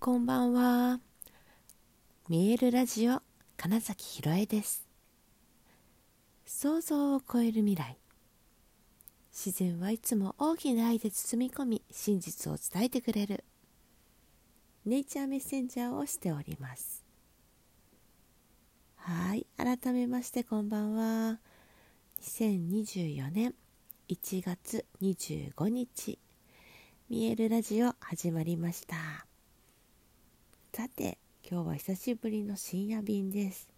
こんばんは。見えるラジオ金崎ひろえです。想像を超える未来。自然はいつも大きな愛で包み込み、真実を伝えてくれる。ネイチャーメッセンジャーをしております。はい、改めましてこんばんは。2024年1月25日、見えるラジオ始まりました。さて今日は久しぶりの深夜便です。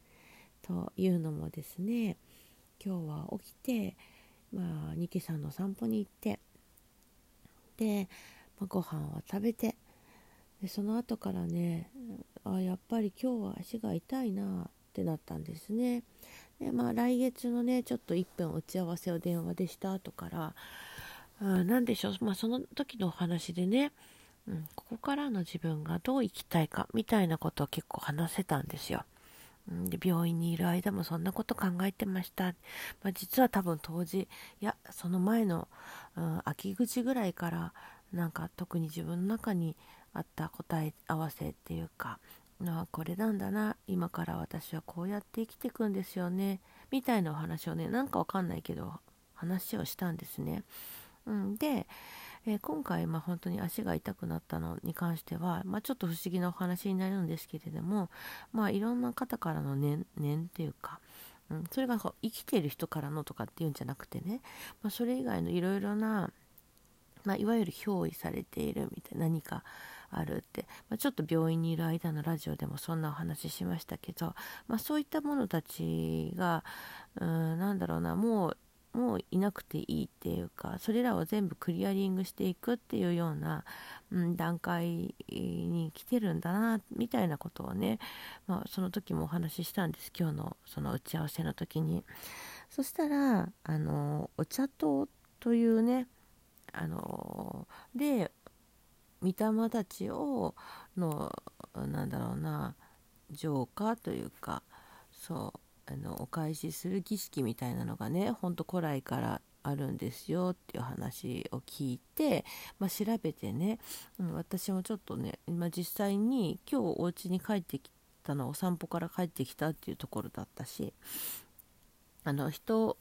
というのもですね今日は起きて、まあ、ニキさんの散歩に行ってで、まあ、ご飯を食べてでその後からねあやっぱり今日は足が痛いなってなったんですね。でまあ来月のねちょっと1分打ち合わせを電話でした後からあ何でしょう、まあ、その時のお話でねうん、ここからの自分がどう生きたいかみたいなことを結構話せたんですよ。で病院にいる間もそんなこと考えてました、まあ、実は多分当時いやその前の、うん、秋口ぐらいからなんか特に自分の中にあった答え合わせっていうかあこれなんだな今から私はこうやって生きていくんですよねみたいなお話をねなんかわかんないけど話をしたんですね。うん、でえー、今回、まあ、本当に足が痛くなったのに関しては、まあ、ちょっと不思議なお話になるんですけれども、まあ、いろんな方からの念念っていうか、うん、それが生きている人からのとかっていうんじゃなくてね、まあ、それ以外のいろいろな、まあ、いわゆる憑依されているみたいな何かあるって、まあ、ちょっと病院にいる間のラジオでもそんなお話ししましたけど、まあ、そういったものたちがうんなんだろうなもうもういなくていいっていうかそれらを全部クリアリングしていくっていうような、うん、段階に来てるんだなみたいなことをね、まあ、その時もお話ししたんです。今日のその打ち合わせの時に。そしたらあのお茶糖というねあので御霊たちをのなんだろうな浄化というかそうあのお返しする儀式みたいなのがねほんと古来からあるんですよっていう話を聞いて、まあ、調べてね、うん、私もちょっとね、まあ、実際に今日お家に帰ってきたのお散歩から帰ってきたっていうところだったしあの人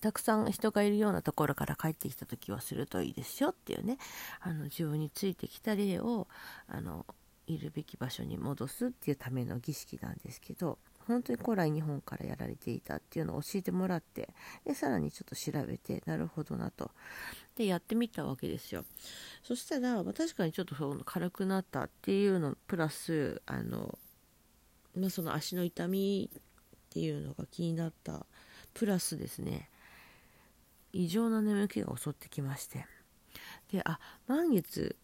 たくさん人がいるようなところから帰ってきた時はするといいですよっていうねあの自分についてきた例をあのいるべき場所に戻すっていうための儀式なんですけど本当に古来日本からやられていたっていうのを教えてもらってでさらにちょっと調べてなるほどなと。でやってみたわけですよ。そしたら、確かにちょっとその軽くなったっていうのプラスあの、まあ、その足の痛みっていうのが気になったプラスですね。異常な眠気が襲ってきまして。であ満月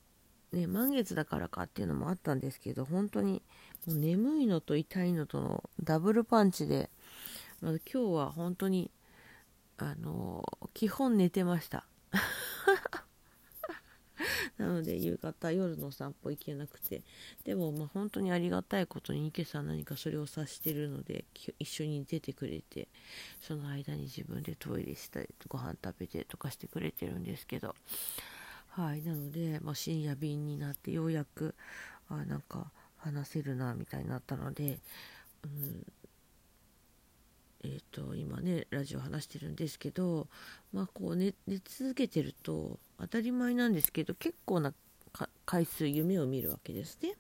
ね満月だからかっていうのもあったんですけど本当にもう眠いのと痛いのとのダブルパンチで、ま、今日は本当にあの基本寝てました。なので夕方夜の散歩行けなくて。でもまあ本当にありがたいことに池さん何かそれを察してるので一緒に出てくれてその間に自分でトイレしたりご飯食べてとかしてくれてるんですけど。はいなので、まあ、深夜便になってようやくあなんか話せるなみたいになったので、うん、えーと、今ねラジオ話してるんですけど、まあ、こう寝寝続けてると当たり前なんですけど結構な回数夢を見るわけですね。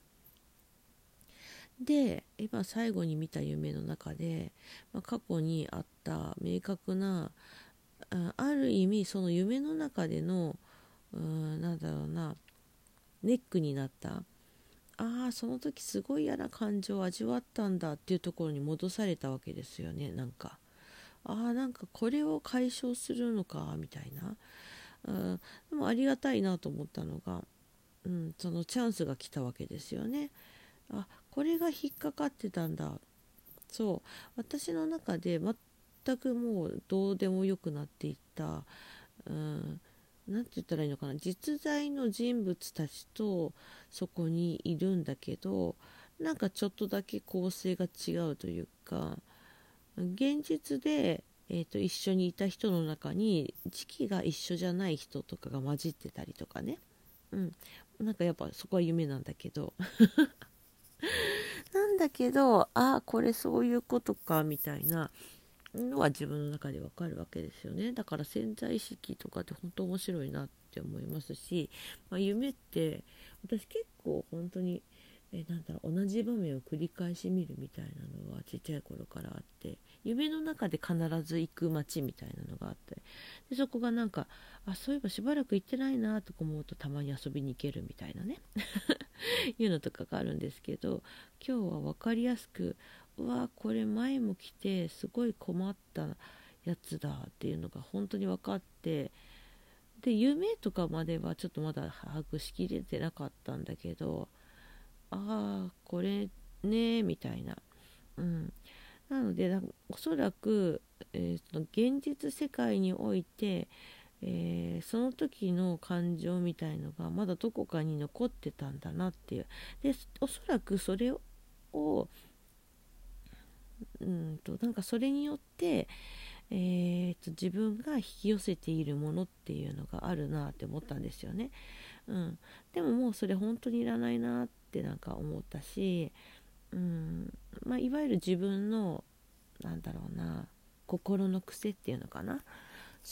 で今最後に見た夢の中で、まあ、過去にあった明確なある意味その夢の中でのうんなんだろうなネックになったああその時すごい嫌な感情を味わったんだっていうところに戻されたわけですよねなんか。ああなんかこれを解消するのかみたいな、うん、でもありがたいなと思ったのが、うん、そのチャンスが来たわけですよね。あこれが引っかかってたんだ。そう。私の中で全くもうどうでもよくなっていった、うん。何て言ったらいいのかな？実在の人物たちとそこにいるんだけどなんかちょっとだけ構成が違うというか現実で、えーと、一緒にいた人の中に時期が一緒じゃない人とかが混じってたりとかね、うん、なんかやっぱそこは夢なんだけど。なんだけどああこれそういうことかみたいな。のは自分の中でわかるわけですよね。だから潜在意識とかって本当面白いなって思いますし、まあ、夢って私結構本当にえなんだろう同じ場面を繰り返し見るみたいなのはちっちゃい頃からあって夢の中で必ず行く街みたいなのがあってでそこがなんかあそういえばしばらく行ってないなとか思うとたまに遊びに行けるみたいなね。いうのとかがあるんですけど今日は分かりやすくわこれ前も来てすごい困ったやつだっていうのが本当に分かってで夢とかまではちょっとまだ把握しきれてなかったんだけどああこれねみたいな、うん、なのでおそらく、えー、その現実世界において、えー、その時の感情みたいのがまだどこかに残ってたんだなっていう。でおそらくそれをうんとなんかそれによって、えーと、自分が引き寄せているものっていうのがあるなって思ったんですよね。うん、でももうそれ本当にいらないなってなんか思ったし、うん。まあ、いわゆる自分のなんだろうな心の癖っていうのかな？思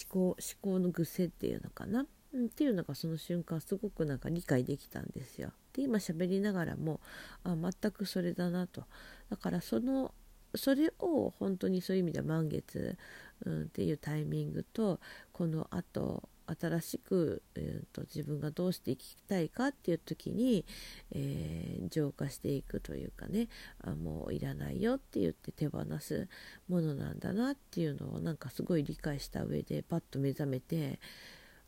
考思考の癖っていうのかな、うん、っていうのがその瞬間すごくなんか理解できたんですよ。で今喋りながらもあ全くそれだなと。だからそのそれを本当にそういう意味では満月、うん、っていうタイミングとこのあと新しく、えーと、自分がどうしていきたいかっていう時に、えー、浄化していくというかねあもういらないよって言って手放すものなんだなっていうのをなんかすごい理解した上でパッと目覚めて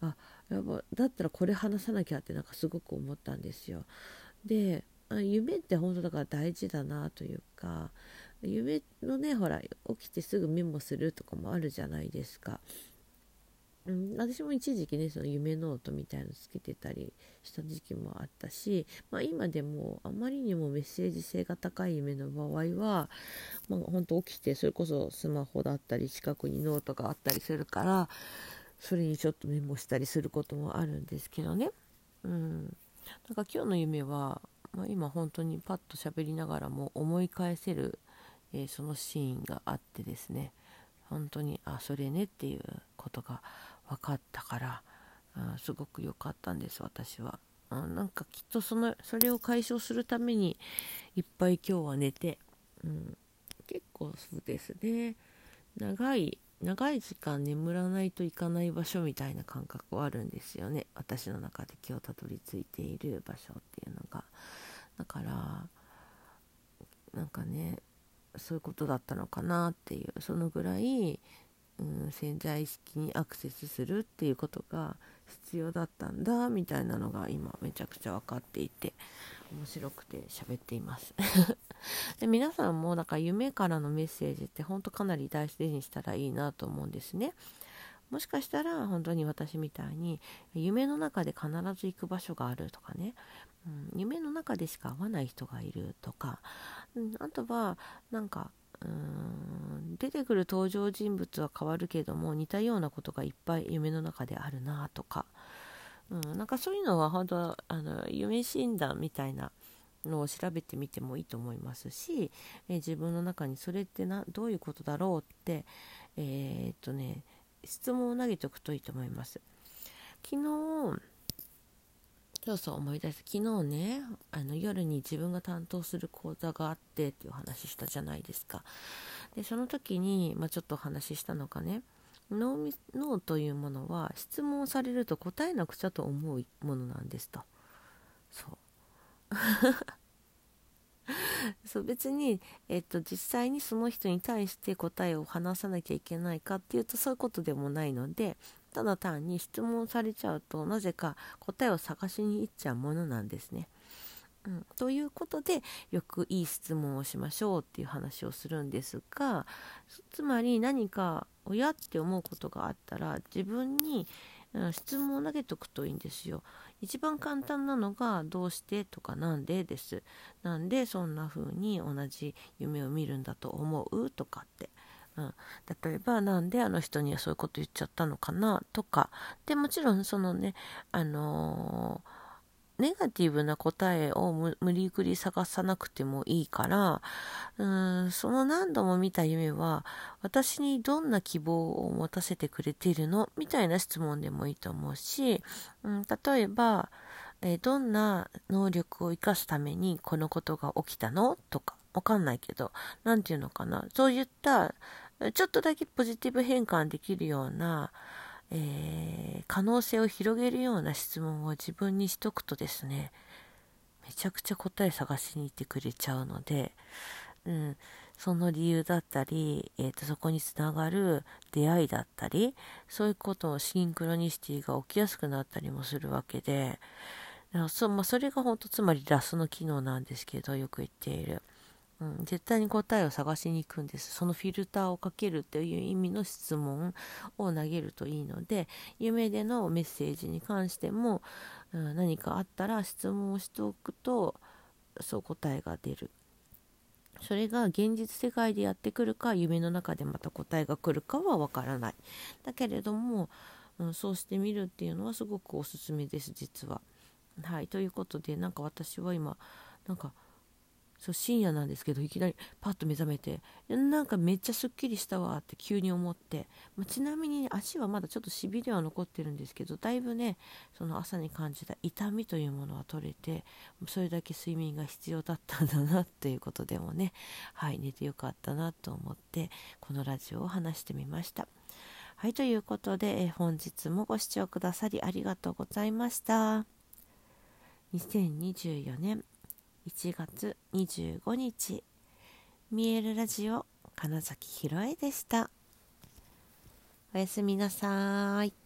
あやっぱだったらこれ話さなきゃってなんかすごく思ったんですよ。で夢って本当だから大事だなというか夢のねほら起きてすぐメモするとかもあるじゃないですか。うん、私も一時期ねその夢ノートみたいのつけてたりした時期もあったし、まあ、今でもあまりにもメッセージ性が高い夢の場合は、まあ、本当起きてそれこそスマホだったり近くにノートがあったりするからそれにちょっとメモしたりすることもあるんですけどね。うん、だか今日の夢は、まあ、今本当にパッと喋りながらも思い返せる、えー、そのシーンがあってですね。本当にあそれねっていうことが分かったから、うん、すごく良かったんです私は、うん、なんかきっとそのそれを解消するためにいっぱい今日は寝て、うん、結構そうですね。長い長い時間眠らないといかない場所みたいな感覚はあるんですよね。私の中で今日たどり着いている場所っていうのが。だからなんかねそういうことだったのかなっていうそのぐらいうん、潜在意識にアクセスするっていうことが必要だったんだみたいなのが今めちゃくちゃ分かっていて面白くて喋っています。で皆さんもだから夢からのメッセージって本当かなり大事にしたらいいなと思うんですね。もしかしたら本当に私みたいに夢の中で必ず行く場所があるとかね、うん、夢の中でしか会わない人がいるとか、うん、あとはなんかうーん出てくる登場人物は変わるけども似たようなことがいっぱい夢の中であるなとか、うん、なんかそういうのは本当あの夢診断みたいなのを調べてみてもいいと思いますし、え自分の中にそれってなどういうことだろうってえー、っとね質問を投げておくといいと思います。昨日そうそう思い出す。昨日ねあの夜に自分が担当する講座があってっていう話したじゃないですか。でその時に、まあ、ちょっとお話ししたのがね脳脳というものは質問されると答えなくちゃと思うものなんですと。そう。そう別に、えっと、実際にその人に対して答えを話さなきゃいけないかっていうとそういうことでもないのでただ単に質問されちゃうとなぜか答えを探しに行っちゃうものなんですね。うん、ということでよくいい質問をしましょうっていう話をするんですがつまり何か親って思うことがあったら自分に、うん、質問を投げとくといいんですよ。一番簡単なのが「どうして?」とか「なんで?」です。なんでそんな風に同じ夢を見るんだと思うとかってうん、例えばなんであの人にはそういうこと言っちゃったのかなとか。でもちろんそのねあのネガティブな答えを無理くり探さなくてもいいからうんその何度も見た夢は私にどんな希望を持たせてくれているの？みたいな質問でもいいと思うし、うん、例えば、えー、どんな能力を生かすためにこのことが起きたの？とかわかんないけど何て言うのかな？そういったちょっとだけポジティブ変換できるようなえー、可能性を広げるような質問を自分にしとくとですねめちゃくちゃ答え探しに行ってくれちゃうので、うん、その理由だったり、えーと、そこにつながる出会いだったりそういうことをシンクロニシティが起きやすくなったりもするわけでそ,、まあ、それが本当つまりラスの機能なんですけどよく言っている。うん、絶対に答えを探しに行くんです。そのフィルターをかけるっていう意味の質問を投げるといいので夢でのメッセージに関しても、うん、何かあったら質問をしておくとそう答えが出る。それが現実世界でやってくるか夢の中でまた答えが来るかはわからない。だけれども、うん、そうしてみるっていうのはすごくおすすめです実は。はいということでなんか私は今なんかそう深夜なんですけどいきなりパッと目覚めてなんかめっちゃすっきりしたわって急に思って、まあ、ちなみに足はまだちょっとしびれは残ってるんですけどだいぶねその朝に感じた痛みというものは取れてそれだけ睡眠が必要だったんだなということでもねはい寝てよかったなと思ってこのラジオを話してみました。はい、ということで、え本日もご視聴くださりありがとうございました。2024年1月25日。見えるラジオ金崎ひろえでした。おやすみなさい。